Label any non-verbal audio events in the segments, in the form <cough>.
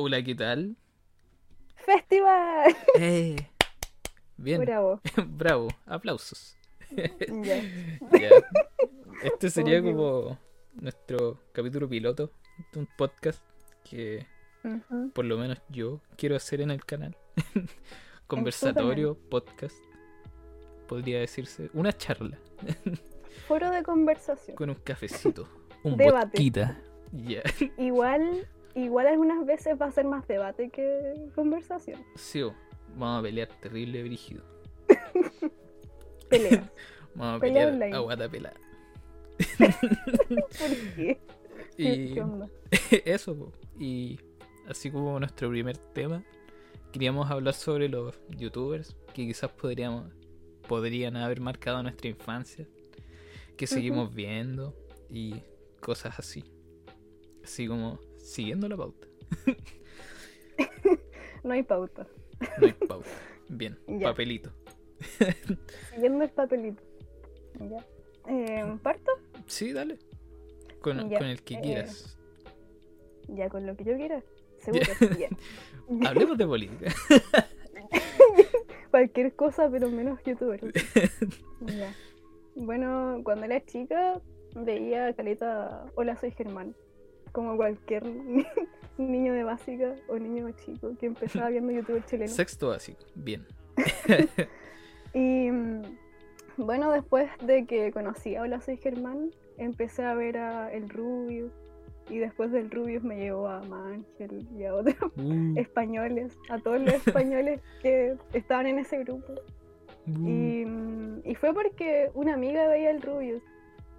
Hola, ¿qué tal? ¡Festival! Eh, bien, Bravo. <laughs> bravo, aplausos. Ya. <laughs> Ya. Este sería como nuestro capítulo piloto de un podcast que por lo menos yo quiero hacer en el canal. <laughs> Conversatorio, podcast, podría decirse. Una charla Foro de conversación. con un cafecito, un Debate. Igual, igual algunas veces va a ser más debate que conversación. Sí, vamos a pelear terrible, brígido. <laughs> Pelea. <laughs> Vamos a Pelea pelear online. a guata pelada. <laughs> ¿Por qué? ¿Qué, Y qué onda? eso, po. y así como nuestro primer tema, queríamos hablar sobre los youtubers que quizás podríamos, podrían haber marcado nuestra infancia, que seguimos viendo y cosas así. Así como siguiendo la pauta. <laughs> No hay pauta. No hay pauta. Bien, <laughs> Ya. papelito. Siguiendo el papelito. Ya. Eh, ¿Parto? Sí, dale. Con el que eh, quieras. Ya, con lo que yo quiera. Seguro. Ya. <laughs> Hablemos de política. Cualquier cosa, pero menos youtuber. Ya. Bueno, cuando era chica veía caleta Hola soy Germán. Como cualquier ni- <laughs> niño de básica o niño chico que empezaba <laughs> viendo youtuber chileno. Sexto básico. Bien. <laughs> Y mm, bueno, después de que conocí a Hola soy Germán, empecé a ver a El Rubius. Y después del Rubius me llevó a Mangel y a otros Uh, españoles, a todos los españoles que estaban en ese grupo. uh. Y, mm, y fue porque una amiga veía el Rubius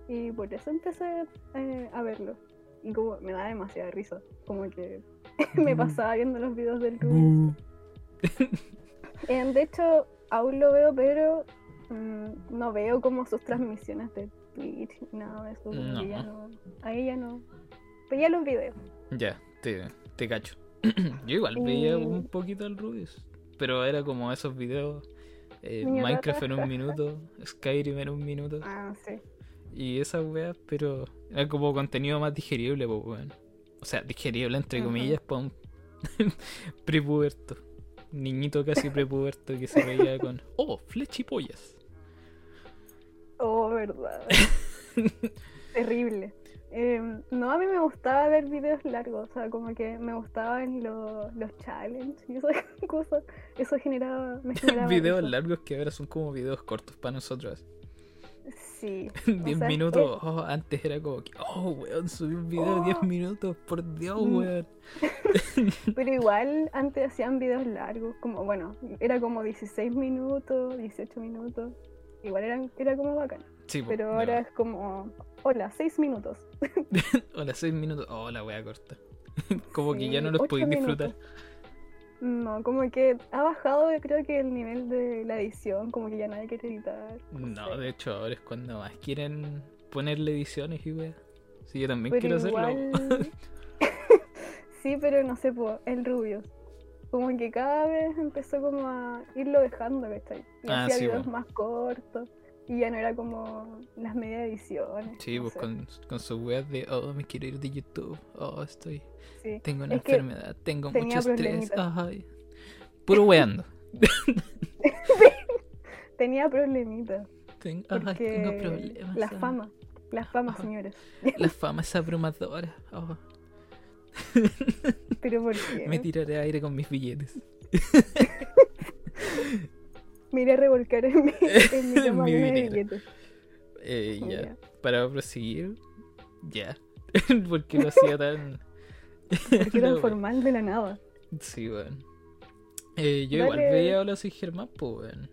y por eso empecé eh, a verlo. Y como me da demasiada risa, como que <laughs> me Mm. pasaba viendo los videos del Rubius. <laughs> Eh, de hecho, aún lo veo, pero mm, no veo como sus transmisiones de Twitch ni nada de eso. No. ya no, ahí ya no. Veía los videos. Ya, te, te cacho. <clears throat> Yo igual veía Y- un poquito al Rubius, pero era como esos videos. eh, Minecraft en un minuto, Skyrim en un minuto, Ah, sí. Y esas weas, pero era como contenido más digerible, pues weón. O sea, digerible entre comillas para un <laughs> prepuberto. Niñito casi prepuberto que se veía con, oh, flechipollas. Oh, verdad. <laughs> Terrible. Eh, no, a mí me gustaba ver videos largos, o sea, como que me gustaban los, los challenges y esas <laughs> cosas. Eso generaba, me generaba videos largos que ahora son como videos cortos para nosotros. Sí. <laughs> 10 sea, minutos, oh, antes era como que, oh, weón, subí un video de 10 Oh. minutos, por Dios, Mm. weón. <laughs> Pero igual antes hacían videos largos, como bueno, era como 16 minutos, 18 minutos. Igual eran, era como bacán. Sí, Pero ahora es como, hola, 6 minutos. <laughs> Hola, 6 minutos, oh, la wea corta. como que ya no los podéis disfrutar. No, como que ha bajado yo creo que el nivel de la edición, como que ya nadie quiere editar. No, sé. de hecho, ahora es cuando más quieren ponerle ediciones y wea. Sí, yo también Pero quiero hacerlo. <laughs> sí, pero no sé, po, el Rubius. Como que cada vez empezó como a irlo dejando, ¿cachai? Y Ah, hacía sí, videos más cortos. Y ya no era como las media ediciones. Sí, no pues sé. con, con sus weas de, oh, me quiero ir de YouTube, oh, estoy, Sí. tengo una Es enfermedad, tengo mucho estrés, ay. Puro weando. <laughs> Tenía problemitas. Ten- Porque tengo problemas. la fama, la fama, señores. La <laughs> fama es abrumadora. oh. Pero ¿por qué? Me tiraré aire con mis billetes. <laughs> Me iré a revolcar en mi, <laughs> en mi mi de. Eh, ya. Ya. Para proseguir, ya. <laughs> Porque lo hacía tan. <laughs> Porque era No, formal de la nada. Sí, weón. Eh, yo igual veía Hola soy Germán, pues, weón.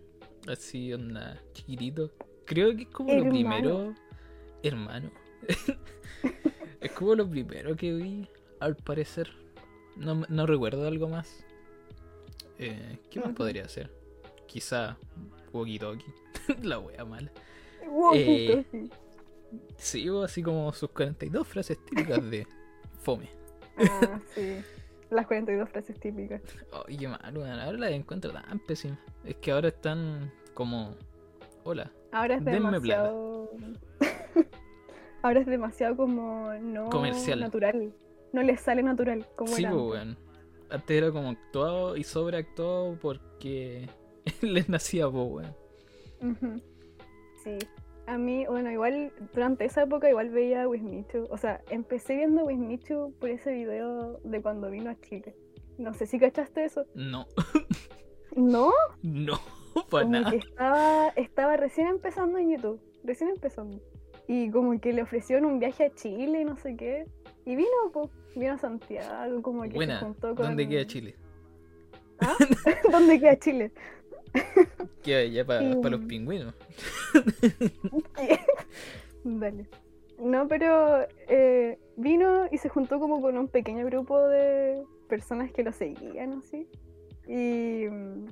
Así, onda, chiquitito. Creo que es como lo Hermano. primero. Hermano. es como lo primero que vi, al parecer. No, no recuerdo algo más. Eh, ¿Qué más podría ser? Quizá Walkie Talkie. <laughs> La wea mala. Eh. Sí, así como sus 42 frases típicas de <laughs> Fome. Ah, sí. Las 42 frases típicas. Oye, qué malo, weón. Ahora las encuentro tan pésimas. Es que ahora están como. Hola. Ahora es Denme demasiado. <laughs> Ahora es demasiado como no Comercial. natural. No les sale natural como sí, pues, weón. antes era como actuado y sobreactuado porque <laughs> les nacía po, weón. Sí. A mí, bueno, igual durante esa época igual veía a Wismichu. O sea, empecé viendo Wismichu por ese video de cuando vino a Chile. No sé si cachaste eso. No, ¿No? <laughs> no, para como nada. que estaba, estaba recién empezando en YouTube. Recién empezando. Y como que le ofrecieron un viaje a Chile y no sé qué. Y vino, pues, vino a Santiago, como que Buena, se juntó con... <laughs> ¿dónde queda Chile? ¿Ah? ¿Dónde queda Chile? <laughs> Queda allá para los pingüinos. <laughs> Dale. No, pero eh, vino y se juntó como con un pequeño grupo de personas que lo seguían, así. Y mm,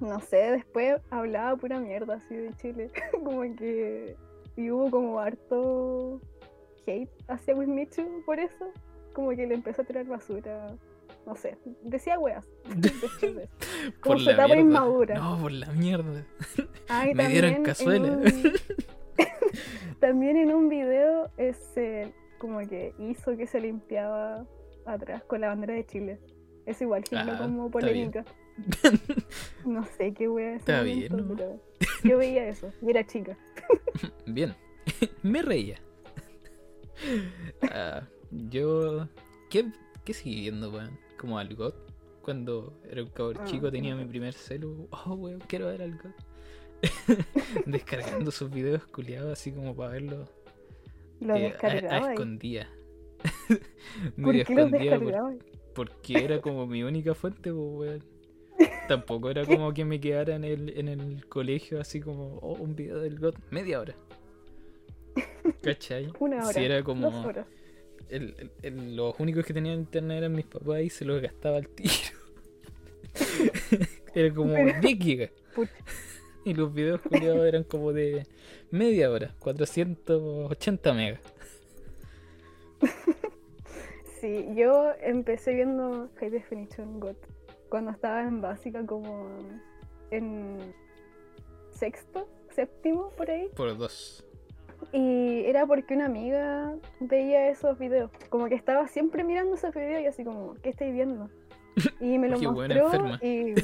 no sé, después hablaba pura mierda así de Chile. <laughs> como que. Y hubo como harto hate hacia Wismichu por eso. Como que le empezó a tirar basura. No sé, decía weas. <laughs> Como Por su la etapa mierda. inmadura. No, por la mierda. Me dieron en cazuela. un- <laughs> también en un video ese como que hizo que se limpiaba atrás con la bandera de Chile. Es igual, generó Ah, como polémica. No sé qué wea ese Está bien, ¿no? pero <laughs> yo veía eso y era chica. Bien, me reía. Ah, yo. ¿Qué, qué seguí viendo, weón? Como al GOT. Cuando era un cabrón Ah, chico, tenía mi primer celu. Oh, weón, quiero ver al GOT. <laughs> Descargando sus videos culiados así como para verlo Lo eh, a- a, escondía. <laughs> ¿Por Medio por- descargaba? porque era como mi única fuente, pues, weón. <laughs> Tampoco era como que me quedara en el, en el colegio así como, oh, un video del GOT, media hora. ¿Cachai? Una hora. Si era como. Dos horas. El- el- el- los únicos que tenían internet eran mis papás y se los gastaba al tiro. <laughs> era como Pero- 10 gigas. Y los videos culiados eran como de media hora, 480 megas. Sí, yo empecé viendo High Definition God cuando estaba en básica como en sexto, séptimo, por ahí. Por dos. Y era porque una amiga veía esos videos. Como que estaba siempre mirando esos videos y así como, ¿qué estáis viendo? <laughs> Y me lo buena mostró y,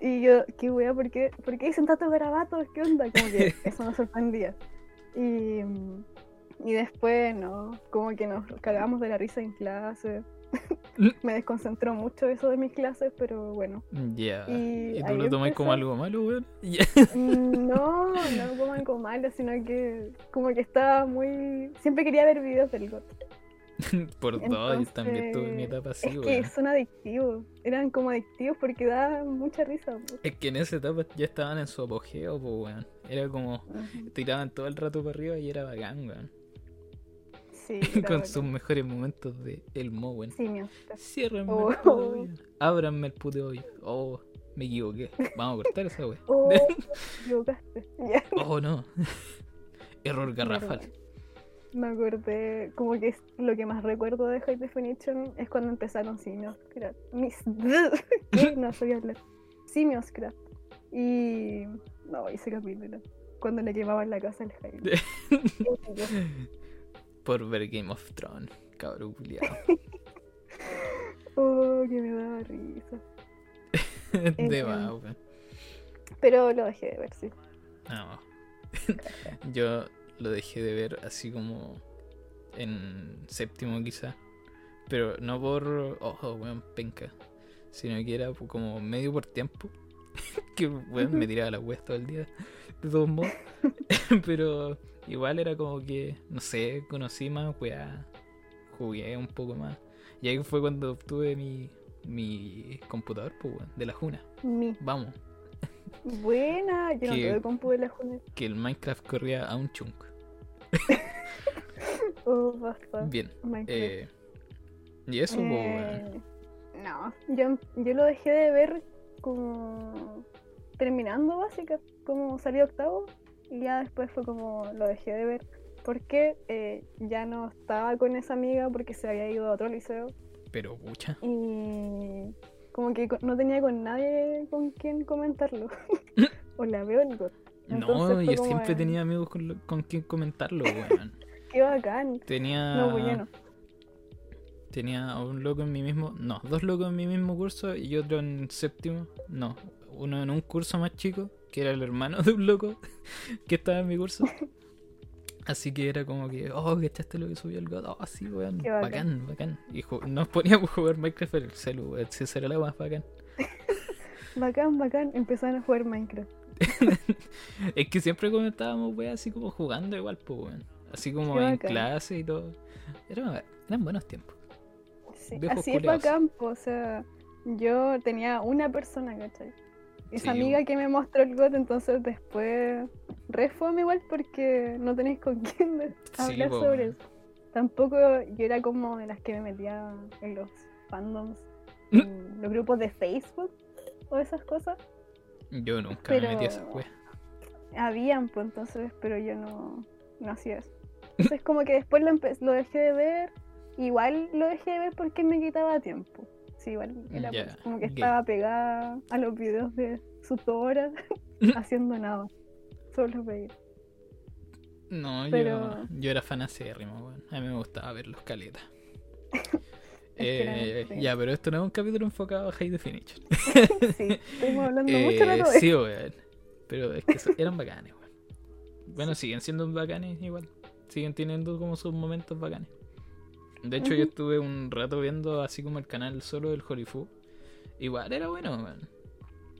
<laughs> y yo, qué wea, ¿por qué, ¿por qué dicen tantos garabatos? ¿Qué onda? Como que <laughs> eso me sorprendía. Y, y después, no, como que nos cagamos de la risa en clase. Me desconcentró mucho eso de mis clases, pero bueno. Ya. Y ¿Y tú lo tomás como algo malo, weón? <laughs> Ya. Mm, No, no como algo malo, sino que como que estaba muy... Siempre quería ver videos del GOT. <laughs> Por dos, yo también tuve mi etapa así, es que son adictivos. Eran como adictivos porque daban mucha risa. Es que en esa etapa ya estaban en su apogeo, pues, weón. Era como, Ujú. tiraban todo el rato para arriba y era bacán, weón. Sí, <laughs> Con sus mejores momentos de El Mowen. Simios. Ciérrenme Oh. el puto hoyo. Ábranme el puto hoyo. Oh, me equivoqué. Vamos a cortar esa wea. Oh, <laughs> te equivocaste. Ya. Oh, no. <laughs> Error garrafal. Me acordé, como que es lo que más recuerdo de High Definition es cuando empezaron Simioscraft. Mis... No sabía hablar. Simioscraft. Y. No, ese capítulo. Cuando le quemaban la casa al Jaime. Por ver Game of Thrones, cabrón culiado. <laughs> Oh, que me daba risa. <laughs> De Em. más, weón. Pero lo dejé de ver, sí. No. <laughs> Yo lo dejé de ver así como en séptimo quizá. Pero no por, ojo, weón, penca. Sino que era como medio por tiempo. <laughs> que me tiraba la weas todo el día. De todos modos. <laughs> <laughs> Pero igual era como que, no sé, conocí más weá. Jugué un poco más. Y ahí fue cuando obtuve mi, mi computador, pues weón, de la Juna. Mi. Vamos. Buena, yo no Que- tuve compu de la Juna. Que el Minecraft corría a un chunk. Oh, basta. Bien. Eh, y eso, weón. Eh, no, yo, yo lo dejé de ver como terminando básica, como salí octavo y ya después fue como lo dejé de ver porque eh, ya no estaba con esa amiga porque se había ido a otro liceo Pero, pucha. y como que no tenía con nadie con quien comentarlo. <laughs> o la veo el. No, yo siempre en- tenía amigos con, lo- con quien comentarlo, weón. <laughs> Qué bacán. Tenía. No, pues ya no. Tenía un loco en mi mismo, no, dos locos en mi mismo curso y otro en séptimo, no, uno en un curso más chico, que era el hermano <laughs> de un loco que estaba en mi curso. Así que era como que, oh, ¿cachaste lo que subió el God? Oh, sí, weón, bacán, bacán. bacán. Y nos poníamos a jugar Minecraft en el celu, weón, esa era la más bacán. <laughs> Bacán, bacán. Empezaron a jugar Minecraft. <laughs> Es que siempre comentábamos, weón, así como jugando igual, pues, weón. Así como Qué en bacán. clase y todo. Era- eran buenos tiempos. Sí, Así es bacán, o sea, yo tenía una persona, ¿cachai? Esa Sí, amiga que me mostró el GOT, entonces después re fome igual porque no tenéis con quién de- Sí, hablar po, sobre eso. Tampoco yo era como de las que me metía en los fandoms, en <laughs> los grupos de Facebook o esas cosas. Yo nunca Pero- me metí a esa wea. Habían, pues entonces, pero yo no, no hacía eso. <laughs> Entonces como que después lo, lo dejé de ver, igual lo dejé de ver porque me quitaba tiempo. Sí, igual era eso, como que estaba pegada a los videos de su tutora <laughs> haciendo nada. Solo los veía. No, Pero- yo, yo era fan acérrimo, weón. A mí me gustaba ver los caletas. <laughs> Eh, ya, pero esto no es un capítulo enfocado a High Definition. <laughs> Sí, estuvimos hablando Eh, mucho de sí, weón. Pero es que eran bacanes, weón. Bueno, siguen siendo bacanes igual. Siguen teniendo como sus momentos bacanes. De hecho, yo estuve un rato viendo así como el canal solo del Horifu. Igual era bueno.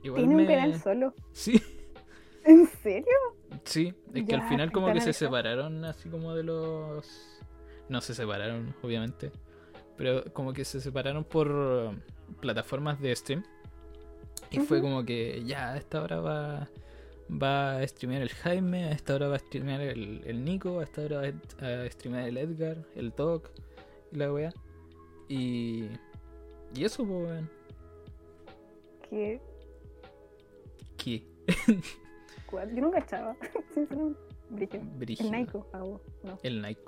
Igual Tiene me... un canal solo. Sí, ¿En serio? sí. Es que al final como que se separaron así como de los... No se separaron, obviamente. Pero como que se separaron por uh, plataformas de stream. Y fue como que ya a esta hora va, va a streamear el Jaime, a esta hora va a streamear el, el Nico, a esta hora va a streamear el Edgar, el Doc y la wea. Y, y eso, pues, weón. Que ¿Qué? cuál- yo nunca echaba. <laughs> El Naiko, ah, no. El Nike.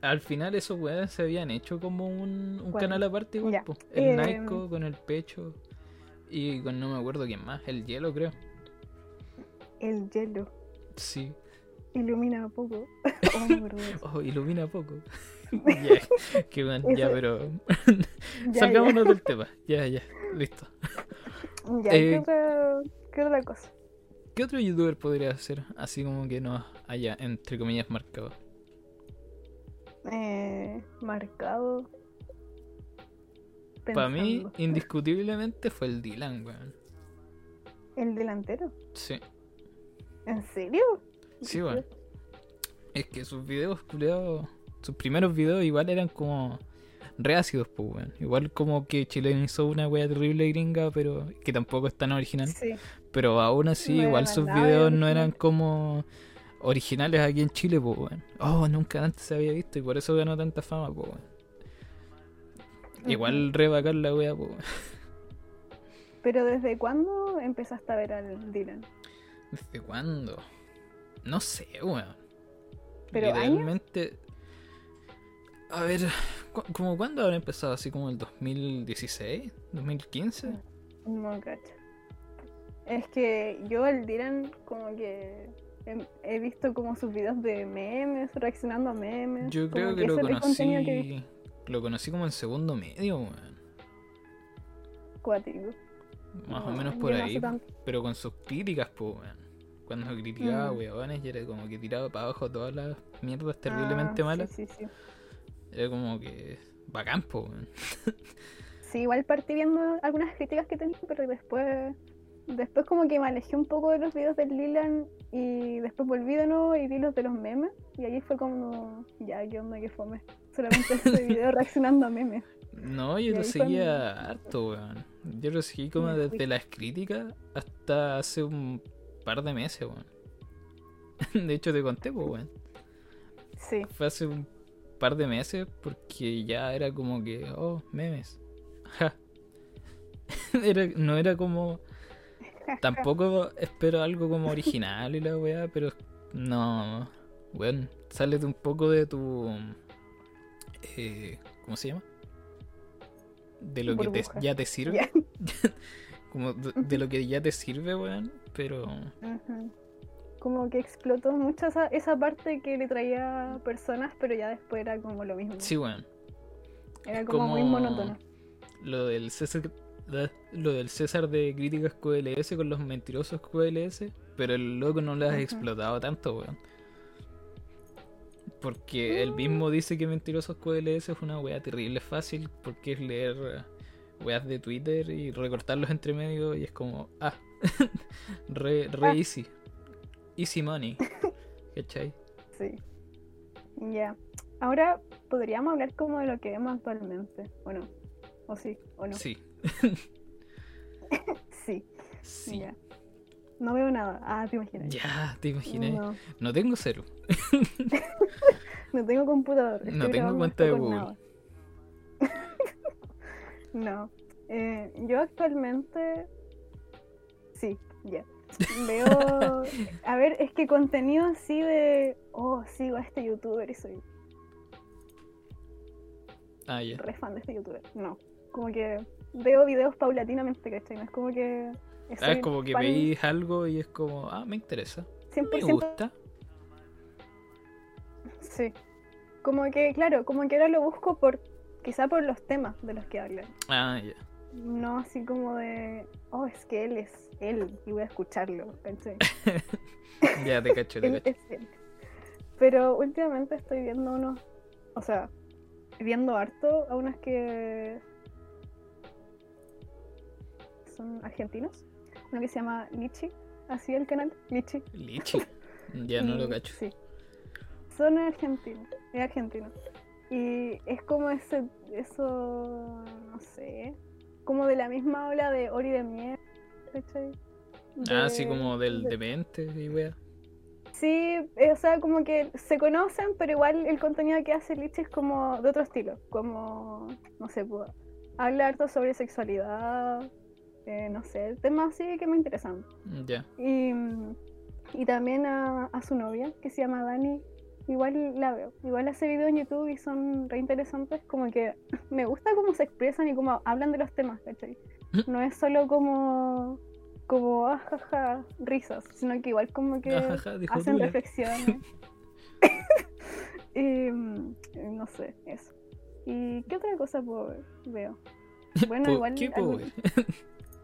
Al final esos weones se habían hecho como un, un canal aparte igual. El Eh, Naiko con el pecho y con no me acuerdo quién más, el hielo creo. El hielo. Sí. Ilumina poco. <laughs> Oh. Oh, ilumina poco. <laughs> ya, qué bueno, ya, pero <laughs> <laughs> Ya, salgámonos del tema. Ya, ya, listo. Ya, Eh, ¿qué, otra, ¿qué otra cosa? ¿Qué otro youtuber podría ser así como que nos haya, entre comillas, marcado? Eh, marcado. Para mí, indiscutiblemente fue el Dylan, weón. ¿El delantero? Sí, ¿En serio? sí, weón. Es que sus videos, culiados, sus primeros videos igual eran como reácidos, pues, weón. Igual como que Chile hizo una wea terrible gringa, pero que tampoco es tan original. Sí. Pero aún así, igual sus videos no eran como originales aquí en Chile, pues, weón. Oh, nunca antes se había visto y por eso ganó tanta fama, pues, weón. Igual re bacán la wea, pues. ¿Pero desde cuándo empezaste a ver al Dylan? ¿Desde cuándo? No sé, weón. ¿Pero años? A ver, cu- ¿como cuándo habrá empezado? ¿Así como el 2016? ¿2015? No cacho. Es que yo al Dylan como que he, he visto como sus videos de memes, reaccionando a memes. Yo creo que lo el que conocí. Lo conocí como en segundo medio, weón. cuático. Más o No, menos por ahí. Pero con sus críticas, pues, weón. Cuando criticaba, Mm. weones, y era como que tiraba para abajo todas las mierdas terriblemente Ah, malas. Sí, sí, sí. Era como que. Bacán, pues, weón. Sí, igual partí viendo algunas críticas que tenía, pero después después como que me alejé un poco de los videos del Dylan y después volví de nuevo y vi los de los memes y ahí fue como, ya, ¿qué onda? ¿Qué fome? Solamente ese <laughs> video reaccionando a memes. No, yo lo fue seguía harto, weón. Yo lo seguí como Me desde las críticas hasta hace un par de meses, weón. <laughs> De hecho, te conté, pues, weón. Sí, Fue hace un par de meses porque ya era como que, oh, memes. Ja. <laughs> Era, no era como. Tampoco espero algo como original y la weá, pero no. Weón, sales de un poco de tu. Eh, ¿Cómo se llama? De lo que te- ya te sirve. <laughs> Como de, de lo que ya te sirve, weón. Pero. Como que explotó mucho esa, esa parte que le traía personas, pero ya después era como lo mismo. Sí, weón. Era como, muy monótono. Lo del César. Lo del César de críticas QLS con los mentirosos QLS, pero el loco no lo has explotado tanto, weón. Porque él mismo dice que mentirosos QLS es una weá terrible fácil, porque es leer eh, weas de Twitter y recortarlos entre medio y es como, ah, <laughs> re, re Ah. easy. Easy money. <laughs> ¿Cachai? Sí. Ya. Ahora podríamos hablar como de lo que vemos actualmente, ¿o no? ¿O sí? ¿O no? Sí, <laughs> Sí. sí. Ya. No veo nada. Ah, te imaginas. Ya, te imaginé. No, No tengo cero. <laughs> no tengo computador. No tengo cuenta de Google. no. Eh, yo actualmente. Sí, ya. Veo. A ver, es que contenido así de. Oh, sigo a este youtuber y soy Ah, ya. re fan de este youtuber. No. Como que veo videos paulatinamente, ¿cachai? No es como que. Ah, es como que fan veis algo y es como, ah, me interesa. Me 100%. gusta. Sí. Como que, claro, como que ahora lo busco por. Quizá por los temas de los que hablan. Ah, ya. No así como de. Oh, es que él es él y voy a escucharlo, ¿cachai? <laughs> Ya te cacho, te <laughs> Él cacho. es él. Pero últimamente estoy viendo unos. O sea, viendo harto a unos que. Son argentinos. Uno que se llama Lichi. Así el canal, Lichi. Lichi. <laughs> Ya no lo cacho. Sí. Son argentinos, es argentino. Y es como ese, eso, no sé, como de la misma ola de Ori de Miel, ¿cachai? Ah, así como del de- demente y wea. Sí, eh, o sea, como que se conocen, pero igual el contenido que hace Lich es como de otro estilo, como, no sé, pues, habla harto sobre sexualidad, eh, no sé, temas así que me interesan. Ya. Y, y también a, a su novia, que se llama Dani. Igual la veo. Igual hace videos en YouTube y son re interesantes. Como que <laughs> me gusta cómo se expresan y cómo hablan de los temas, ¿cachai? No es solo como, como ajaja, risas, sino que igual como que hacen Tula. reflexiones. y <laughs> mm, <laughs> no sé, eso. ¿Y qué otra cosa puedo ver? Veo? Bueno, igual. ¿Qué puedo ver?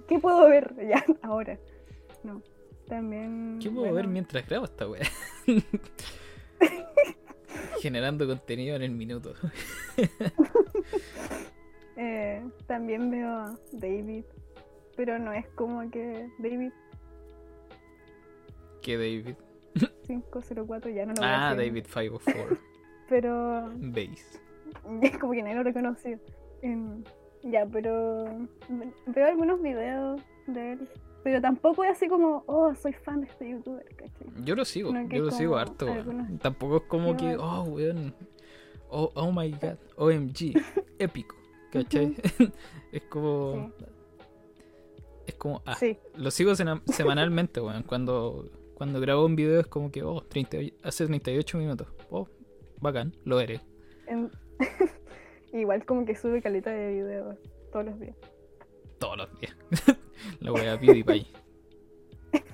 ¿Qué puedo ver ya ahora? No. También. ¿Qué puedo ver mientras grabo esta wea? Generando contenido en el minuto. <laughs> eh, también veo a David. Pero no es como que David ¿Qué David? <laughs> 504 ya no lo voy a Ah. David 504. <laughs> Pero Base. es como que nadie lo reconoció. Em, ya, pero veo algunos videos de él. Pero tampoco es así como, oh, soy fan de este youtuber, ¿cachai? Yo lo sigo, No, yo lo sigo harto. algunos- Tampoco es como que, oh, weón. Oh, oh my god, OMG, <laughs> épico. ¿Cachai? <laughs> es como. Es como, ah, Sí, lo sigo semanalmente, weón. Cuando, cuando grabo un video es como que, oh, 30, hace 38 minutos. Oh, bacán, lo eres. <laughs> en- igual como que sube caleta de videos todos los días. Todos los días. La wea PewDiePie. <laughs>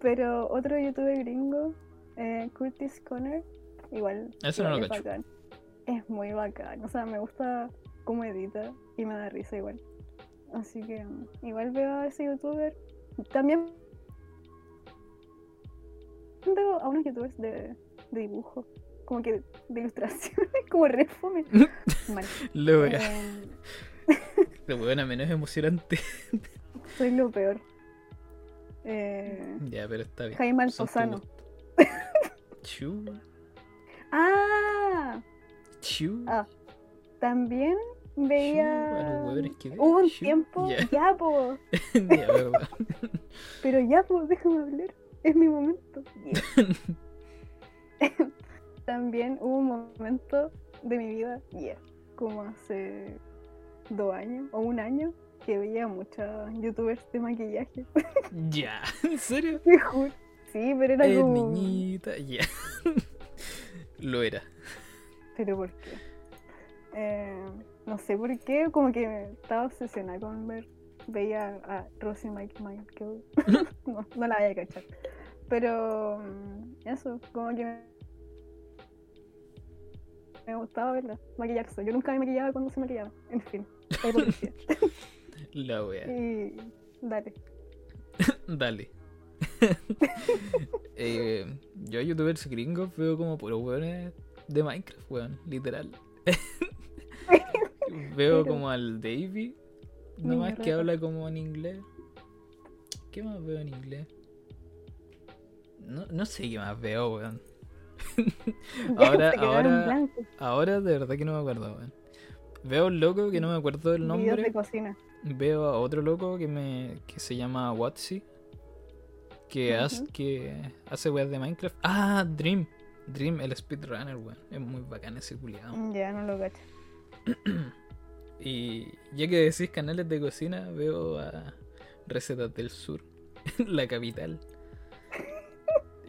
Pero otro youtuber gringo, eh, Curtis Conner, igual. Eso no lo es cacho. bacán. Es muy bacán. O sea, me gusta cómo edita y me da risa igual. Así que mm, igual veo a ese youtuber. También veo a unos youtubers de, de dibujo, como que de ilustraciones, <laughs> como re fome. <laughs> Mal. La wea, Eh, la wea menos emocionante. Soy lo peor. Eh, ya, pero está bien. Jaime gustos. Chu, <laughs> ¡Ah! chu. Ah, También veía. Hubo un tiempo, Ya, ya, po, <laughs> ya, verdad. <laughs> pero ya, po, déjame hablar, es mi momento. También hubo un momento de mi vida, yeah, como hace dos años o un año, que veía muchos youtubers de maquillaje. Ya, <laughs> ¿en serio? Te juro. Sí, pero era Eh, como. niñita, ya. <laughs> Lo era. ¿Pero por qué? Eh, no sé por qué, como que estaba obsesionada con ver. Veía a Rosie Mike Michael. <laughs> no, no la voy a cachar. Pero mm, eso, como que me gustaba verla, maquillarse. Yo nunca me maquillaba cuando se maquillaba. En fin, la wea. y dale. <laughs> Dale. <laughs> Eh, yo a youtubers gringos veo como puros weones de Minecraft, weón, literal. <laughs> veo Pero- como al Davey, nomás que habla como en inglés. ¿Qué más veo en inglés? No, no sé qué más veo, weón. Ahora- ahora-. Ahora de verdad que no me acuerdo, weón. Veo un loco que no me acuerdo del Videos nombre. de cocina. Veo a otro loco que me que se llama Watsy que, hace, que hace weas de Minecraft. Ah, Dream. Dream, el speedrunner, weón. Es muy bacán ese culiado. Ya, no lo cacho. <clears throat> Y ya que decís canales de cocina, veo a Recetas del Sur, <laughs> la capital.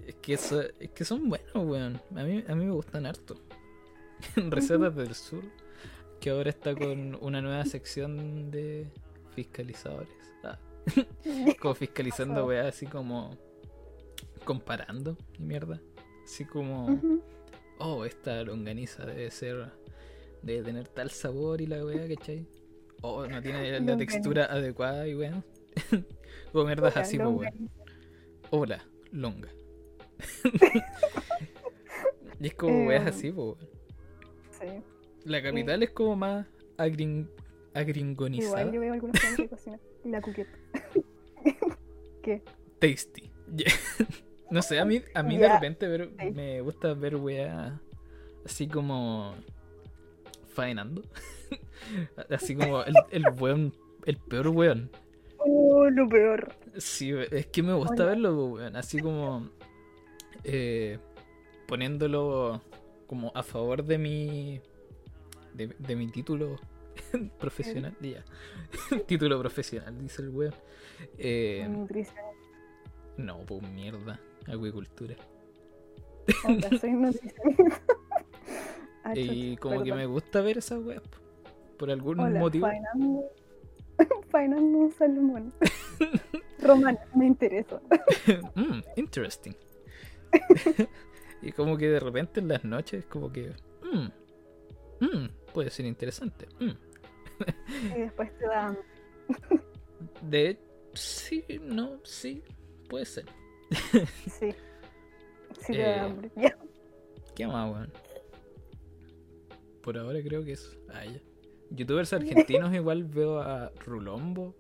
Es que, eso- es que son buenos, weón. A mí, a mí me gustan harto. <laughs> Recetas del Sur, que ahora está con una nueva sección de fiscalizadores. Ah, <laughs> como fiscalizando, weá, así como comparando y mierda. Así como, oh, esta longaniza debe ser, debe tener tal sabor y la weá, ¿cachai? Oh, no tiene la textura adecuada y weón. <laughs> como mierdas Hola, así, pues weón. Hola, longa. <laughs> y es como weas Em, así, pues weón. Sí. La capital es como más agrin- agringonizada. Igual yo veo algunos canales de <laughs> cocina. Y la cuqueta. <laughs> ¿Qué? Tasty. <laughs> No sé, a mí, a mí de repente ver- Sí. me gusta ver weá así como faenando. así como el, el weón, el peor weón. Oh, lo peor. Sí, es que me gusta Hola. verlo, weón. Así como eh, poniéndolo como a favor de mi de, de mi título <laughs> profesional. Ya. <laughs> título profesional, dice el weón. Eh, no, pues mierda. Soy <laughs> nutricionista. Ah, Y chucha, como que me gusta ver esas weas. po, Por algún Hola, motivo. Fainando. Fainando Salomón. Román, me interesa. Mm, interesting. y como que de repente en las noches, como que. mm, mm, puede ser interesante. <laughs> Y después te dan. De sí, no, sí, puede ser. Sí. Sí te Eh, da hambre. Ya. ¿Qué más, weón? Por ahora creo que es. Ah, ya. Youtubers argentinos igual veo a Rulombo,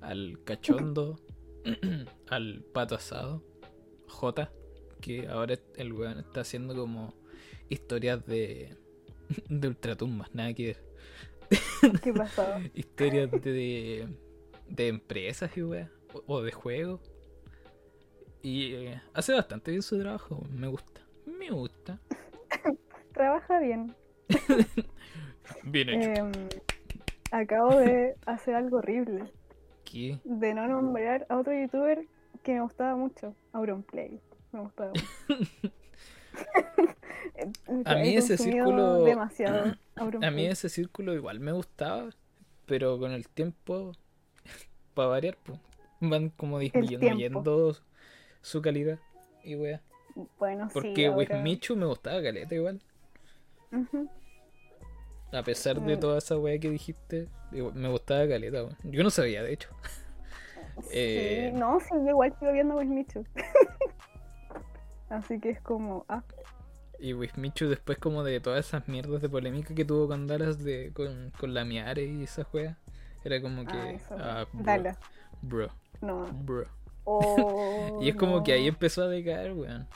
al Cachondo, <clears throat> al Pato Asado, J, que ahora el weón está haciendo como historias de, <laughs> de ultratumbas, nada que ver. ¿Qué pasaba? <laughs> Historias de, de empresas y o, o de juegos. Y eh, hace bastante bien su trabajo, me gusta. Me gusta. <laughs> Trabaja bien. <laughs> Bien hecho. Em, acabo de hacer algo horrible. ¿Qué? De no nombrar a otro youtuber que me gustaba mucho. Auronplay. Me gustaba mucho. A mí ese círculo- <clears throat> Demasiado. A mí ese círculo igual me gustaba, pero con el tiempo, <laughs> para variar, pues, van como disminuyendo su calidad y wea. Bueno, Porque sí. ahora- Wismichu me gustaba caleta igual. A pesar de toda esa wea que dijiste, me gustaba caleta. Yo no sabía, de hecho. <laughs> Eh, no, sí, yo igual sigo viendo Wismichu. <laughs> Así que es como, ah, Y Wismichu después como de todas esas mierdas de polémica que tuvo con Dallas de, con, con la Miare y esa wea, era como que... ah, eso. ah, bro, No. bro. Oh, <laughs> Y es como que ahí empezó a decaer, weón.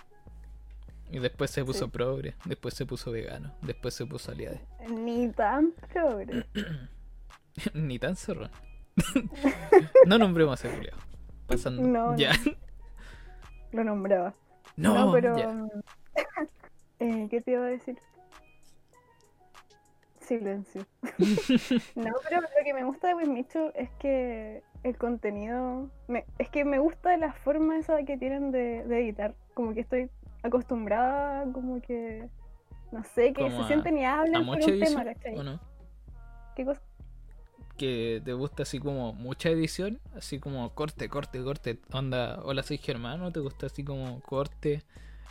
Y después se puso Sí. progre, después se puso vegano, después se puso aliade. <laughs> Ni tan progre. <clears throat> Ni tan zorrón. <laughs> no nombremos a culiao. Pasando. No, ya. Lo nombraba. No, No, pero. ya. Eh, ¿Qué te iba a decir? Silencio. <laughs> no, pero lo que me gusta de Wismichu es que el contenido. me- es que me gusta la forma esa que tienen de, de editar. Como que estoy acostumbrada, como que. No sé, que Como se a- sienten y ¿A hablan por un edición tema, ¿cachai? no? ¿Qué cosa? Que te gusta así como mucha edición, así como corte, corte, corte. Onda, hola soy Germán, ¿no te gusta así como corte,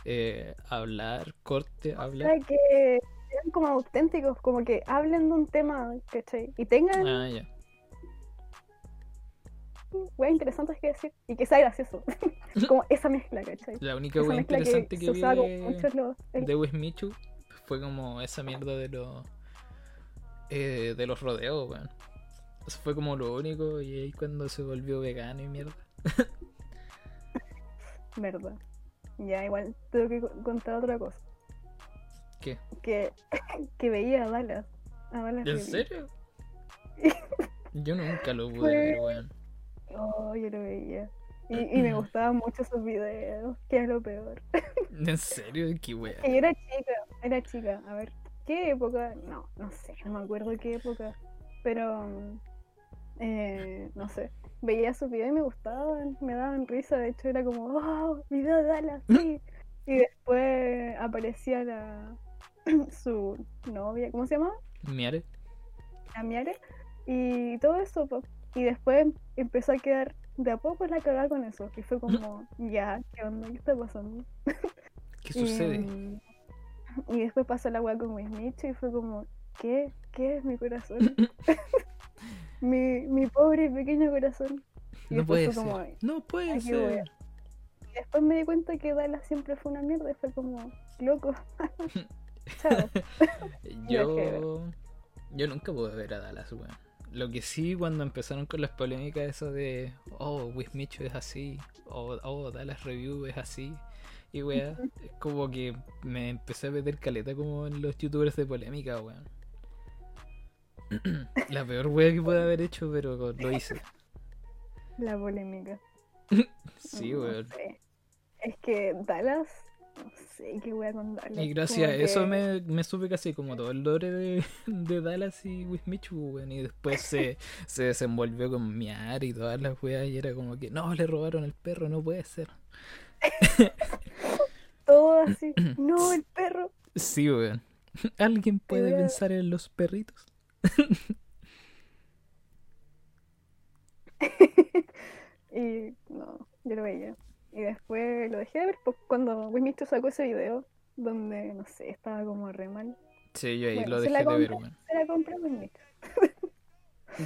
eh, hablar, corte, O hablar? sea, que sean como auténticos, como que hablen de un tema, ¿cachai? Y tengan Ah, ya. weas interesantes que decir y que sea gracioso. <laughs> como esa mezcla, ¿cachai? La única wea interesante que que, vi de, los- de Wismichu fue como esa mierda de los eh, de los rodeos, weón. Eso fue como lo único y ahí cuando se volvió vegano y mierda. <laughs> Verdad. Ya, igual tengo que co- contar otra cosa. ¿Qué? Que, <laughs> que veía a Dallas. A Dallas ¿En serio? <laughs> Yo nunca lo pude ver, weón. Oh, yo lo veía. Y, y me <clears throat> gustaban mucho esos videos, que es lo peor. <laughs> ¿En serio? Qué. Que yo era chica, era chica. A ver, ¿qué época? No, no sé, no me acuerdo qué época. Pero, eh, no sé. Veía sus videos y me gustaban, me daban risa. De hecho, era como, oh, video de Dallas, <laughs> sí. Y después aparecía la <clears throat> su novia, ¿cómo se llama? Miare. La Miare. Y todo eso. Y después empezó a quedar de a poco la cagada con eso. Y fue como, <laughs> ya, ¿qué onda? ¿Qué está pasando? <laughs> ¿Qué sucede? Y, y después pasó la weá con Wismich y fue como, ¿qué? ¿Qué es mi corazón? Mi, mi pobre y pequeño corazón. Y No puede como, ser. No puede ser. Y después me di cuenta que Dallas siempre fue una mierda y fue como, loco. <laughs> Chao. <laughs> Yo. Yo nunca pude ver a Dallas, weón. Lo que sí, cuando empezaron con las polémicas, eso de. Oh, Wismichu es así. O oh, Dallas Review es así. Y es como que me empecé a meter caleta como en los youtubers de polémica, weón. <clears throat> La peor wea que pude haber hecho, pero lo hice. <laughs> La polémica. <laughs> Sí, No weón. sé. Es que Dallas, no sé qué wea con Dallas. Y gracias a eso que- me, me supe casi como todo el lore de, <laughs> de Dallas y Wismichu, weón. Y después se, se desenvolvió con Miar y todas las weas. Y era como que, no, le robaron el perro, no puede ser. Todo así. <clears throat> No, el perro. Sí, weón. ¿Alguien puede pensar en los perritos? <laughs> y no, yo lo veía. Y después lo dejé de ver pues, cuando Wismicho sacó ese video donde, no sé, estaba como re mal. Sí, yo ahí Bueno, lo dejé de ver, weón. Se la compré Wismicho. <laughs>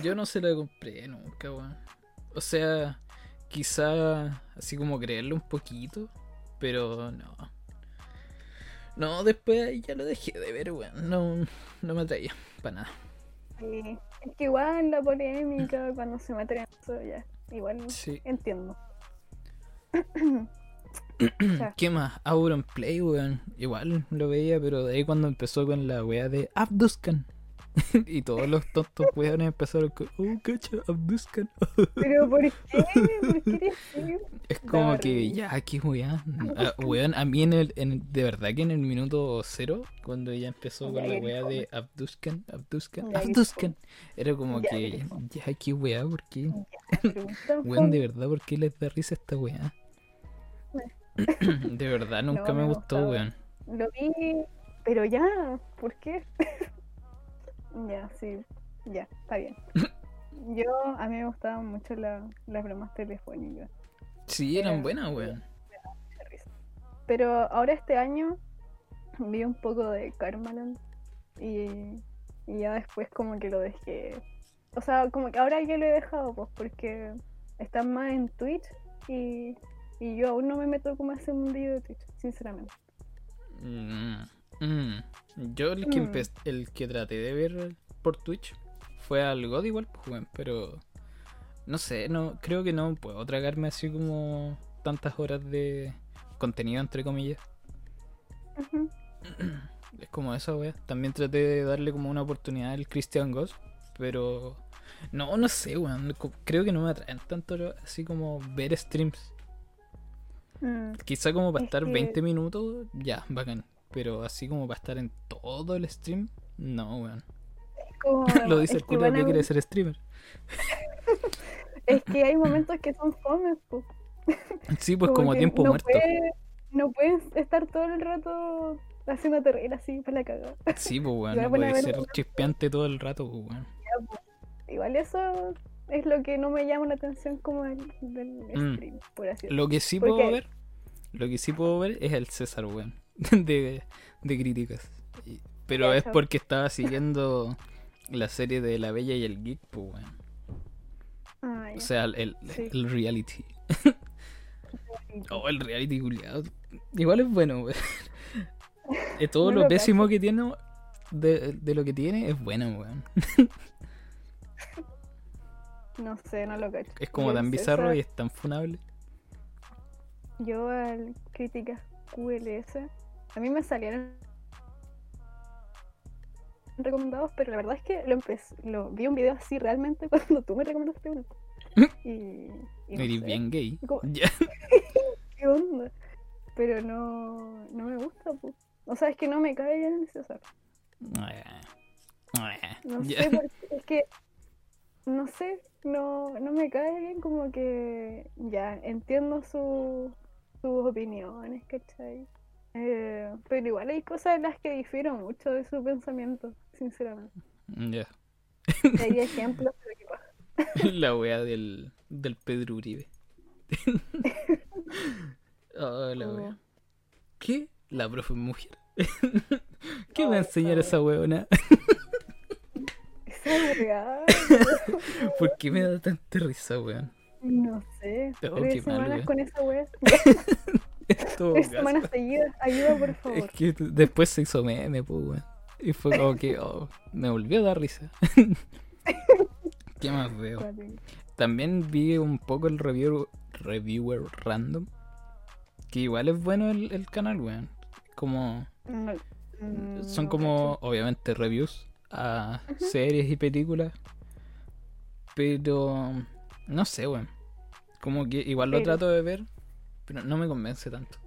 Yo no se la compré nunca, weón. O sea, quizá así como creerlo un poquito, pero no. No, después ya lo dejé de ver, weón. No, no me atraía, para nada. Y es que igual la polémica, <laughs> cuando se meten en eso, ya, igual Sí. entiendo. <clears throat> ¿Qué más? Auron Play, weón. Igual lo veía, pero de ahí cuando empezó con la wea de Abduscan. <laughs> y todos los tontos weones empezaron con, oh, cacha, Abduscan. <laughs> Pero ¿por qué? ¿Por qué eres? Es como que, ya, qué weá. Ah, weón, a mí en el, en de verdad que en el minuto cero, cuando ella empezó con la fome. de Abduscan, Abduscan, Ya, que Abduscan, era como Ya, que, ya, qué weá, ¿por qué? Weón, de verdad, ¿por qué les da risa esta weá? <coughs> de verdad, nunca No, me me gustó, gustaba. weón. Lo vi, pero ya, ¿por qué? <laughs> ya, sí, ya, está bien. <laughs> Yo, a mí me gustaban mucho la- las bromas telefónicas. Sí, eran Era- buenas, weón. mucha risa. Pero ahora este año vi un poco de Karmaland y, y ya después como que lo dejé. O sea, como que ahora ya lo he dejado, pues, porque están más en Twitch y, y yo aún no me meto como a ese mundillo de Twitch, sinceramente. Mm, mm. Yo el que, Mm. el que traté de ver por Twitch fue al God igual, pues, pero no sé, no creo que no puedo tragarme así como tantas horas de contenido entre comillas. <clears throat> Es como esa wea. También traté de darle como una oportunidad al Christian Ghost, pero no, no sé, weón. Creo que no me atraen tanto así como ver streams. Mm. Quizá como para Es estar que- 20 minutos, ya, bacán. Pero así como para estar en todo el stream, no, weón. Como- <laughs> Lo dice el que culo que quiere ser streamer. <laughs> Es que hay momentos que son fomes, <laughs> pues. Sí, pues como, tiempo no muerto. no puedes estar todo el rato haciéndote reír así para la cagada. Sí, pues weón, no pongo a puede ver ser chispeante todo el rato, pues weón. Igual eso es lo que no me llama la atención como el, del Mm. stream, por así decirlo. Lo que sí Porque- puedo ver, lo que sí puedo ver es el César, weón, <laughs> de, de críticas. Pero es porque estaba <laughs> siguiendo la serie de La Bella y el Geek, pues, weón. Ah, O sea, el, el, Sí. el reality. <laughs> Oh, el reality culiado. Igual es bueno. Es todo No lo pésimo que tiene de, de lo que tiene es bueno, weón. No sé, no lo cacho. Es como tan bizarro esa- y es tan funable. Yo al críticas QLS, a mí me salieron recomendados, pero la verdad es que lo empecé, lo vi un video así realmente <laughs> cuando tú me recomendaste uno. <laughs> Y, y no Eres sé, bien gay. ¿Cómo? <laughs> Ya. ¿Qué onda? Pero no, no me gusta, po. O sea, es que no me cae bien César. No Ya. sé, porque es que, no sé, no, no me cae bien como que ya entiendo su, sus opiniones, ¿cachai? Eh, pero igual hay cosas en las que difiero mucho de su pensamiento, sinceramente. Ya. Hay ejemplos, pero qué pasa. <laughs> La wea del, del Pedro Uribe. <laughs> Oh, la Oh. wea. ¿Qué? La profe mujer. <laughs> ¿Qué me va a Oh, enseñar esa esa weona? Esa ¿Por qué me da tanta risa, weón? no sé. Oh, Tres mal, semanas con esa weá. Tres semanas seguidas. Ayuda, por <laughs> Es que después se hizo meme, pues, weón. Y fue como que, oh, me volvió a dar risa. <laughs> ¿Qué más veo? También vi un poco el review, reviewer random. Que igual es bueno el, el canal, weón. Como. No, mm, Son no como, obviamente, reviews a series y películas. Pero. No sé, weón. Como que igual lo Pero- trato de ver, pero no me convence tanto.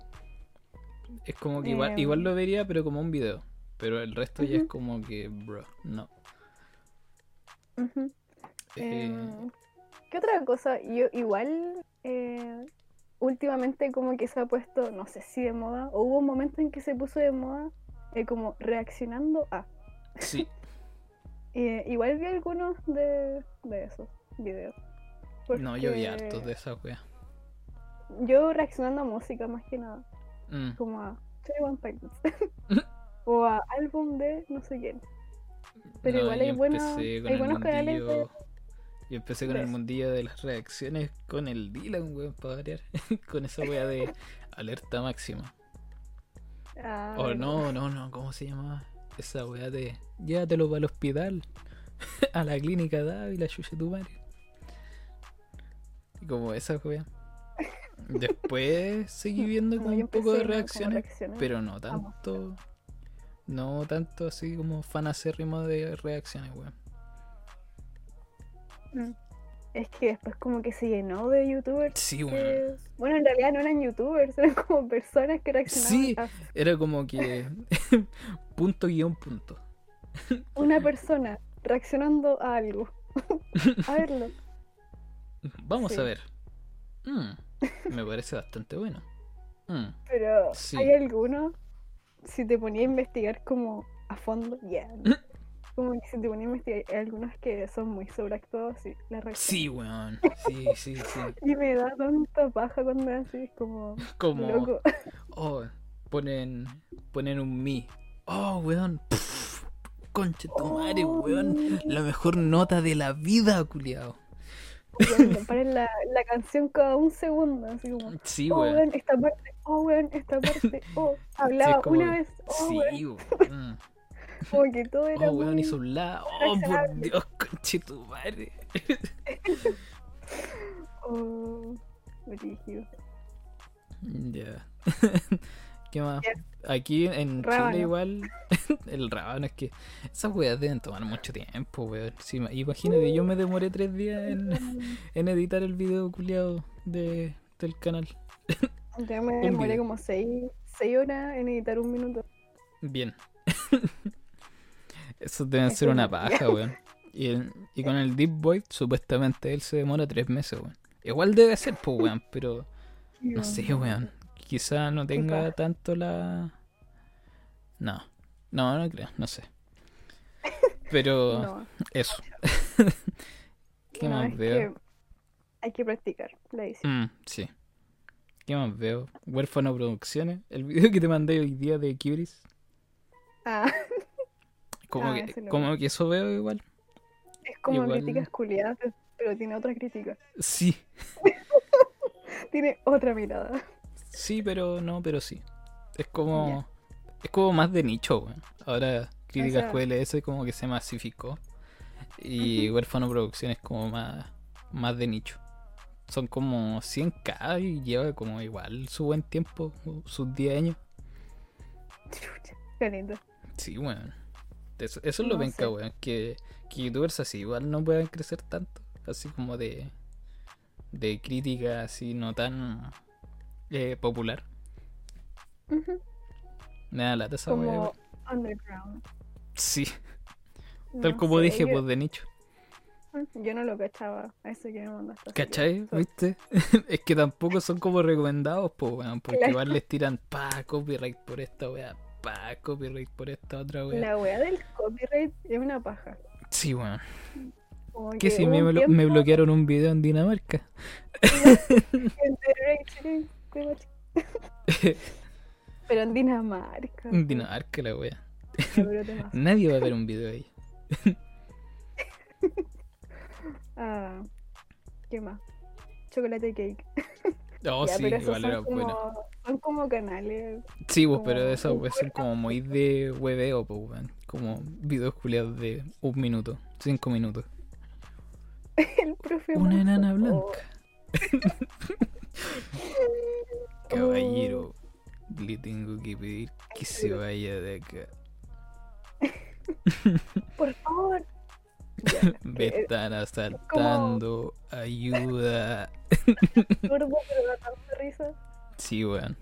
Es como que igual, Em. igual lo vería, pero como un video. Pero el resto ya es como que, bro, no. Eh, Em, ¿Qué otra cosa? Yo igual eh, últimamente como que se ha puesto, no sé si de moda, o hubo un momento en que se puso de moda eh, como reaccionando a. sí, <laughs> Eh, igual vi algunos de, de esos videos. no, yo vi hartos de esa wea. Yo reaccionando a música más que nada, Mm, como a One Pilots. <laughs> <laughs> o a álbum de no sé quién. Pero no, igual hay buenos- hay buenos canales de- Yo empecé con el mundillo de las reacciones con el Dylan, weón, para variar. <laughs> con esa wea de alerta máxima. Ah, O verdad. no, no, no, ¿cómo se llamaba? Esa weá de llévatelo para el hospital, a la clínica Dávila, chucha tu madre. Y como esa weá. Después seguí <laughs> viendo como un poco de reacciones, reacciones. pero no tanto. No tanto así como fan acérrimo de reacciones, weón. Mm. Es que después como que se llenó de youtubers. Sí, weón. que- Bueno, en realidad no eran youtubers, <laughs> eran como personas que reaccionaban Sí. a Era como que <laughs> punto guion punto. una persona reaccionando a algo. a verlo. Vamos Sí. a ver. Mm, me parece bastante bueno. Mm. Pero Sí. hay algunos, si te ponía a investigar como a fondo, ya. <clears throat> Como que si te ponía a investigar, hay algunos que son muy sobreactuados y la reacción. Sí, weón. Sí, sí, sí. <laughs> Y me da tanta paja cuando es así, es como Como, loco. <laughs> oh, ponen, ponen un mi. Oh, weón. Pff, concha tu madre, Oh, weón. La mejor nota de la vida, culiao. Paren la, la canción cada un segundo, así como, Sí, oh, weón. esta parte, oh, weón, esta parte, <laughs> oh, hablaba como- una vez, oh, Sí, weón, weón. <laughs> como que todo era Oh, weón, hizo un la. Oh, por. Dios, concha tu madre. <laughs> Oh, brígido. Ya. ¿Qué más? Ya. Aquí en Rábano. Chile igual <laughs> el rábano es que esas weas deben tomar mucho tiempo, weón. Sí, imagínate, yo me demoré tres días en, <laughs> en editar el video culiado de, del canal. <laughs> Yo me demoré como seis, seis horas en editar un minuto. Bien. Eso debe Eso ser una paja, weón. Y, y con el Deep Void, supuestamente él se demora tres meses, weón. Igual debe ser, pues, weón, pero no sé, weón. Quizá no tenga tanto la. No, no, no creo, no sé. <laughs> Pero No, eso. <laughs> ¿Qué no, más veo? que hay que practicar la edición. Mm, sí. ¿Qué más veo? Huérfano Producciones. El video que te mandé hoy día de Curis. Ah, <laughs> Como, Ah, que eso veo igual. Es como Igual- críticas culiadas, pero tiene otra crítica. Sí, Tiene otra mirada. Sí, pero no, pero sí. Es como. Es como más de nicho, weón. Ahora Críticas sea- QLS como que se masificó. Y Huérfano Producciones como más, más de nicho. Son como 100k y lleva como igual su buen tiempo, sus 10 años. Qué lindo. Sí, weón. Eso, eso es lo sé. weón. Que, que youtubers así igual no puedan crecer tanto. Así como de. De crítica así no tan eh, popular. Ujú. Me da lata esa Como underground. Sí, tal como sé, dije, yo, pues de nicho. yo no lo cachaba a ese que me mandaste. ¿Cachai? ¿Viste? <laughs> es que tampoco son como recomendados, pues, weón. Porque igual les tiran pa copyright por esta weá, pa copyright por esta otra weá. La wea del copyright es una paja. Sí, weón. Que que si me, me bloquearon un video en Dinamarca. <laughs> <laughs> Pero en Dinamarca. En Dinamarca la temazo. Nadie va a ver un video de ahí. <laughs> Ah, ¿Qué más? Chocolate cake. Oh, <laughs> Ya, sí, igual son era como, buena. son como canales. Sí, pues, pero un weas son como muy de hueveo, pues, weón. Como videos culiados de un minuto, cinco minutos. El profe Una enana Oh, blanca. <laughs> Caballero, le tengo que pedir que se vaya de acá. <laughs> por favor. Ya, <laughs> Me eh, están asaltando. Ayuda. gordo, pero da tanta risa. Sí, weón.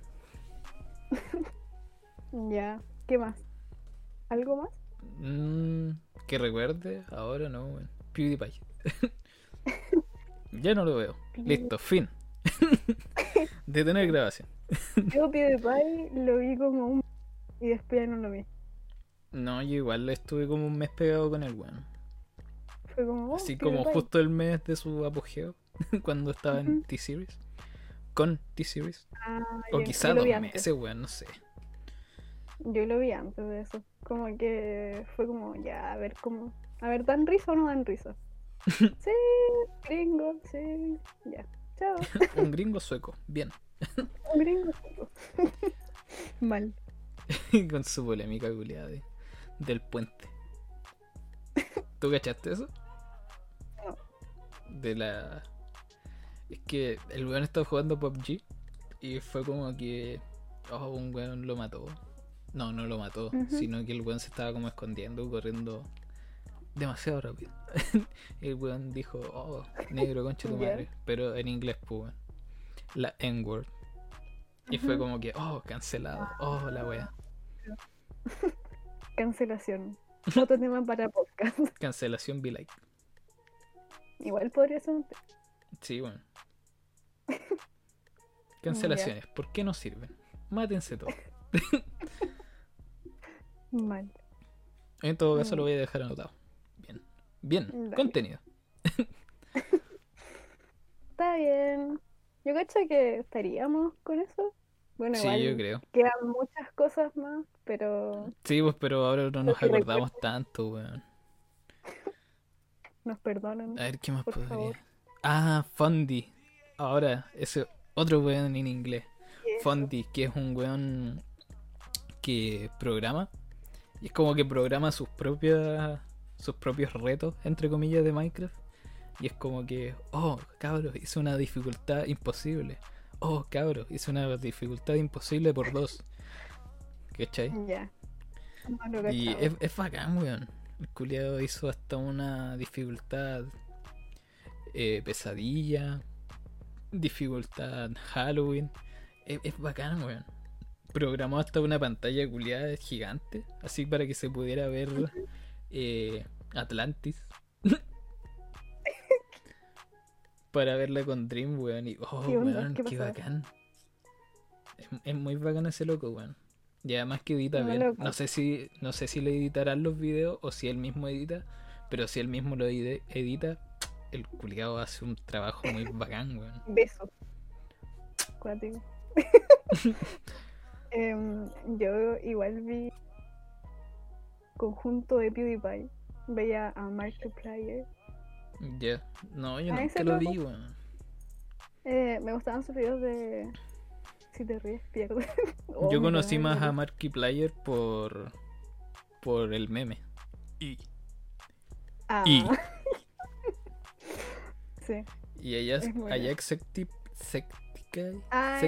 Ya, ¿qué más? ¿Algo más? Mm, que recuerde, ahora no, weón. PewDiePie. ya no lo veo. Listo, fin. Detener grabación. Yo PewDiePie lo vi como un... Y después ya no lo vi. No, yo igual estuve como un mes pegado con el weón. Fue como... oh, Así como PewDiePie. justo el mes de su apogeo, <laughs> cuando estaba en. T-Series. Con T-Series. Ah, O yo- quizá yo lo dos meses, weón, no sé. Yo lo vi antes de eso. Como que fue como, ya, a ver cómo. A ver, ¿dan risa o no dan risa? <laughs> sí, gringo, sí, ya. Chao. <laughs> Un gringo sueco, bien. Un gringo. <laughs> Mal. <laughs> con su polémica culiada de- del puente. ¿Tú cachaste eso? No. De la. Es que el weón estaba jugando PUBG y fue como que. Oh, un weón lo mató. No, no lo mató, sino que el weón se estaba como escondiendo, corriendo demasiado rápido. <laughs> el weón dijo, oh, negro, <laughs> concha tu madre. Pero en inglés, pues. La N-word. Y fue como que, oh, cancelado. Oh, la wea. <laughs> Cancelación. Otro tema para podcast. Cancelación be like. Igual podría ser un. Sí, bueno. Cancelaciones, ¿por qué no sirven? Mátense todos. Mal. En todo caso Mm. lo voy a dejar anotado. Bien. Contenido. Está bien. Yo cacho que estaríamos con eso. Bueno, Sí, igual yo creo. quedan muchas cosas más, pero Sí, pues, pero ahora no nos acordamos tanto, weón. nos perdonan. A ver, ¿qué más podría? favor. Ah, Fondi. Ahora, ese otro weón en inglés. Fondi, que es un weón que programa. Y es como que programa sus propias sus propios retos, entre comillas, de Minecraft. Y es como que, oh, cabros, hice una dificultad imposible. Oh, cabros, hice una dificultad imposible por dos. ¿Cachai? Ya. No Y es, es bacán, weón. El culiado hizo hasta una dificultad eh, pesadilla, dificultad Halloween. Es, es bacán, weón. Programó hasta una pantalla culiada gigante, así para que se pudiera ver eh, Atlantis. <laughs> para verla con Dream, weón. Y, oh, weón, ¿Qué bacán. Es, es muy bacán ese loco, weón. Y además que edita No, bien. loco. No sé si no sé si le editarán los videos o si él mismo edita, pero si él mismo lo edi- edita, el culiado hace un trabajo muy <laughs> bacán, weón. Beso. Cuático. <laughs> Em, yo igual vi conjunto de PewDiePie. Veía a Markiplier. Ya. No, yo ¿A nunca lo vi, weón. Eh, me gustaban sus videos de. Si te ríes, pierdes. <laughs> Oh, Yo me conocí más a. Markiplier por. por el meme. Y. Ah. y- <laughs> sí. Y ella Es buena. Ajax Sectip. Secticai. Ah.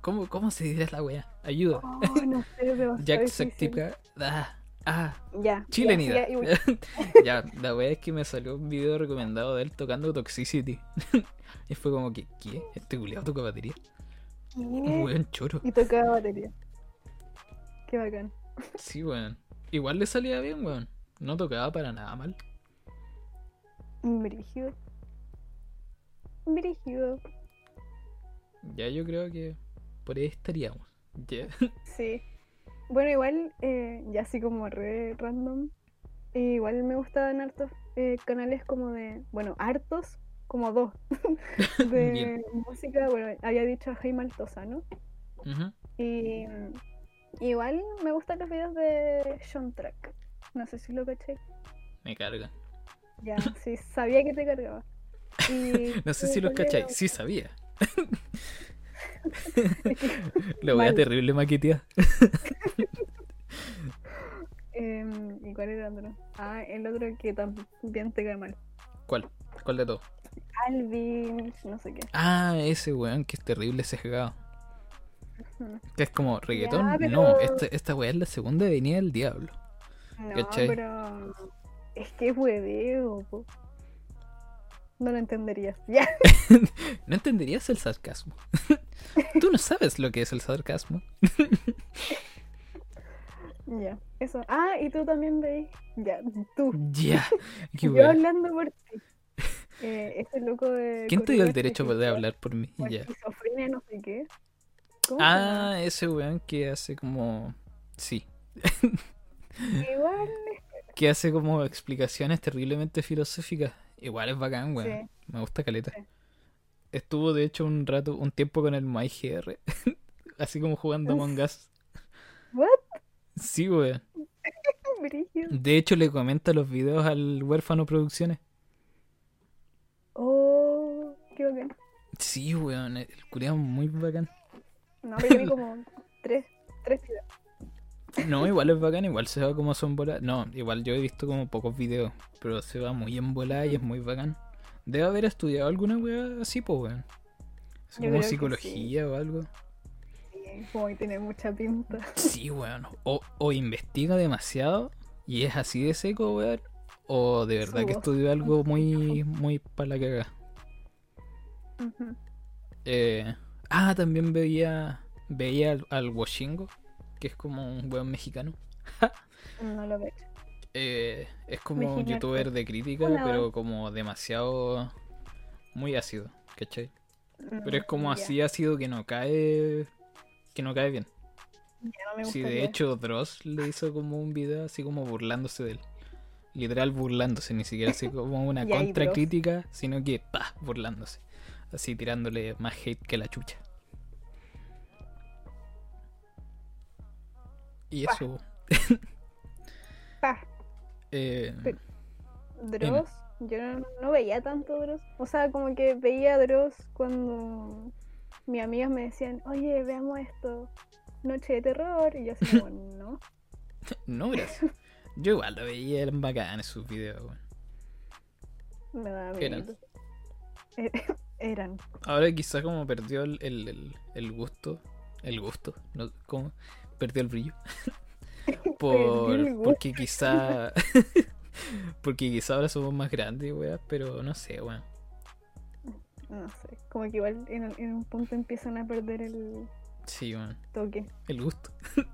¿Cómo, ¿Cómo se dirá la wea? Ayuda. Oh, no sé, <laughs> Jack. Sectica. Ah, ah, Ya. chilenidad. ya. <laughs> Ya, la wea es que me salió un video recomendado de él tocando Toxicity. <laughs> y fue como que, ¿qué? Este culiado toca batería. Un weón choro. Y tocaba batería. Qué bacán. Sí, weón. Igual le salía bien, weón. No tocaba para nada mal. Brígido. Brígido. Ya yo creo que por ahí estaríamos. Ya. Sí. Bueno, igual, eh, ya así como re random. eh, igual me gustaban hartos eh, canales como de. Bueno, hartos, como dos. <laughs> <laughs> de Bien. música. Bueno, había dicho a Jaime Altozano. Ujú. Y mm, igual me gustan los videos de Sean Track. No sé si lo caché. Me carga. Ya, sí, sabía que te cargaba. <laughs> Y No sé si los cacháis. Sí sabía. <laughs> La wea Mal. terrible maqueteada. em, ¿Y cuál era el otro? Ah, el otro que también te cae mal. ¿Cuál? ¿Cuál de todos? Alvin, no sé qué. Ah, ese weón que es terrible sesgado. Ujú. Que es como reggaetón. pero- No, esta, esta weá es la segunda venida del diablo. No, ¿Cachai? pero es que es hueveo, po. No lo entenderías. <laughs> Ya. <laughs> No entenderías el sarcasmo. Tú no sabes lo que es el sarcasmo. <laughs> Ya, eso. Ah, y tú también veis. Ya, tú. Ya. <laughs> Qué Yo hablando por ti. <laughs> Eh, ese loco de. ¿Quién te dio el derecho de hizo hablar por mí? Ya. Esquizofrenia, no sé qué. Ah, ese weón que hace como. Sí. Igual. Que hace como explicaciones terriblemente filosóficas. Igual es bacán, weón. Sí. Me gusta caleta. Sí. Estuvo de hecho un rato, un tiempo con el MyGR. <laughs> Así como jugando ¿En Among Us. ¿What? Sí, weón. <laughs> De hecho, le comenta los videos al Huérfano Producciones. Oh, qué bacán. Sí, weón. El culiao muy bacán. No, pero vi <laughs> como tres, tres videos. No, igual es bacán, igual se va como son bolas. No, igual yo he visto como pocos videos, pero se va muy en bola y es muy bacán. Debe haber estudiado alguna weá así, pues, weón. Como psicología o algo. Sí, como que tiene mucha pinta. Sí, weón. O, o investiga demasiado y es así de seco, weón. O de verdad que estudió algo muy, muy para la cagada. Eh, ah, también veía, veía al, al Washingo, que es como un weón mexicano. <laughs> No lo veo. Eh, es como un youtuber de crítica, Hola. pero como demasiado muy ácido, ¿cachai? Pero es como Mm, así ácido que no cae que no cae bien. no Sí, gustaría. de hecho Dross le hizo como un video así como burlándose de él. Literal burlándose, ni siquiera así <laughs> como una contracrítica, sino que pa, burlándose. Así tirándole más hate que la chucha. Y eso, <laughs> eh, Dross, yo no, no veía tanto Dross. O sea, como que veía Dross cuando mis amigas me decían, oye, veamos esto, Noche de Terror. Y yo así como, <laughs> no. no gracias. Yo igual lo veía, eran bacanes sus videos. Me daba Eran. miedo. Eh, <laughs> Eran. Ahora quizá como perdió el, el, el- gusto, el gusto, ¿no? ¿Cómo? Perdió el brillo. <laughs> <laughs> Por, porque quizá... <laughs> porque quizá ahora somos más grandes, weá, pero no sé, weón. No sé. Como que igual en, en un punto empiezan a perder el Sí, weón, toque. el gusto. <laughs>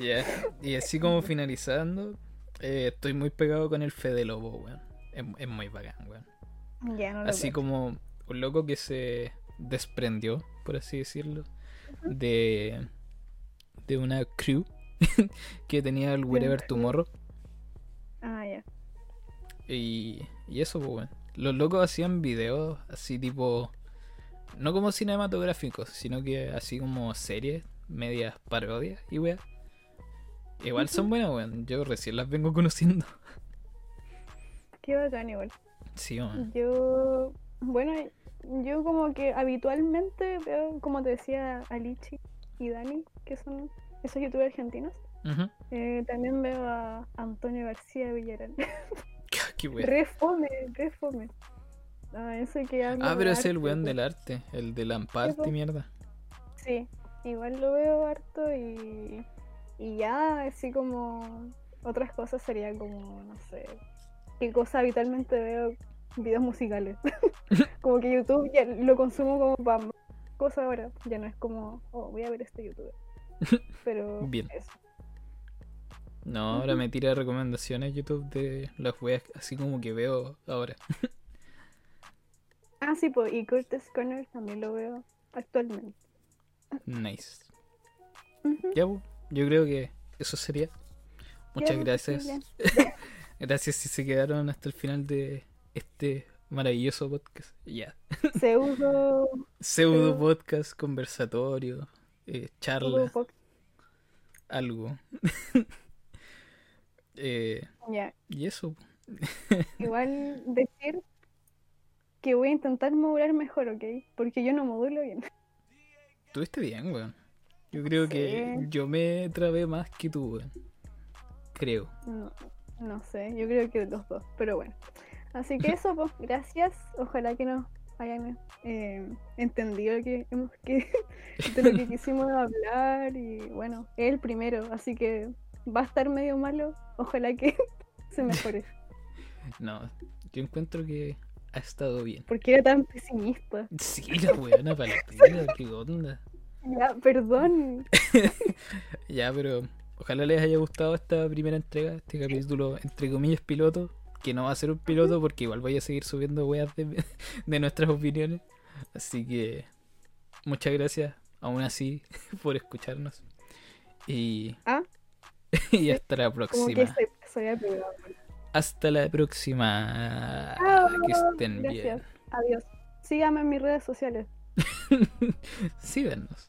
Ya, y así como finalizando, eh, estoy muy pegado con el Fede Lobo, weón. Es, es muy bacán, weón. Ya no Así como un loco que se desprendió, por así decirlo, de, de una crew <laughs> que tenía el Wherever. Tomorrow. Ah, ya. Y, y eso, pues, weón. Los locos hacían videos así tipo. No como cinematográficos, sino que así como series, medias parodias y weá. Igual son buenas, weón. Yo recién las vengo conociendo. Qué bacán igual. Sí, weón. Yo, bueno, yo como que habitualmente veo, como te decía, a Lichi y Dani, que son esos youtubers argentinos. Eh, también veo a Antonio García Villarán. <laughs> Qué weón. re fome, re fome. Ah, ese que Ah, pero es el weón pues. del arte, el de Lamparte y mierda. Sí, igual lo veo harto y, y ya así como otras cosas sería como, no sé, qué cosa habitualmente veo videos musicales. <laughs> <laughs> como que YouTube ya lo consumo como para cosas ahora, ya no es como, oh, voy a ver este youtuber. <laughs> Pero Bien. eso. No, ahora me tira recomendaciones YouTube de las weas así como que veo ahora. <laughs> Ah, sí, pues, y Curtis Corner también lo veo actualmente. Nice. Ya, po, yo creo que eso sería. Muchas Ya, pues, gracias. <laughs> Gracias si se quedaron hasta el final de este maravilloso podcast. Ya. Pseudo, <laughs> Pseudo Pseudo- podcast, conversatorio, eh, charla, algo. <laughs> Eh, ya. y eso. <laughs> Igual decir que voy a intentar modular mejor, ¿ok? Porque yo no modulo bien. Estuviste bien, weón. Yo creo que yo me trabé más que tú, weón. Creo. No, no sé, yo creo que los dos, pero bueno. Así que eso, pues, gracias. Ojalá que nos hayan eh, entendido que, hemos, que de lo que <laughs> quisimos hablar y bueno, es el primero, así que va a estar medio malo. Ojalá que <laughs> se mejore, <laughs> No, yo encuentro que ha estado bien. porque era tan pesimista. Sí, la la pega, qué onda. Ya, perdón. Ya, pero ojalá les haya gustado esta primera entrega, este capítulo, entre comillas, piloto. Que no va a ser un piloto porque igual voy a seguir subiendo weas de, <laughs> de nuestras opiniones. Así que muchas gracias, aún así, <laughs> por escucharnos. Y, Ah. <laughs> y hasta la próxima. había pegado. Hasta la próxima. Chao, que estén Gracias. bien. Adiós. Síganme en mis redes sociales. Síganos.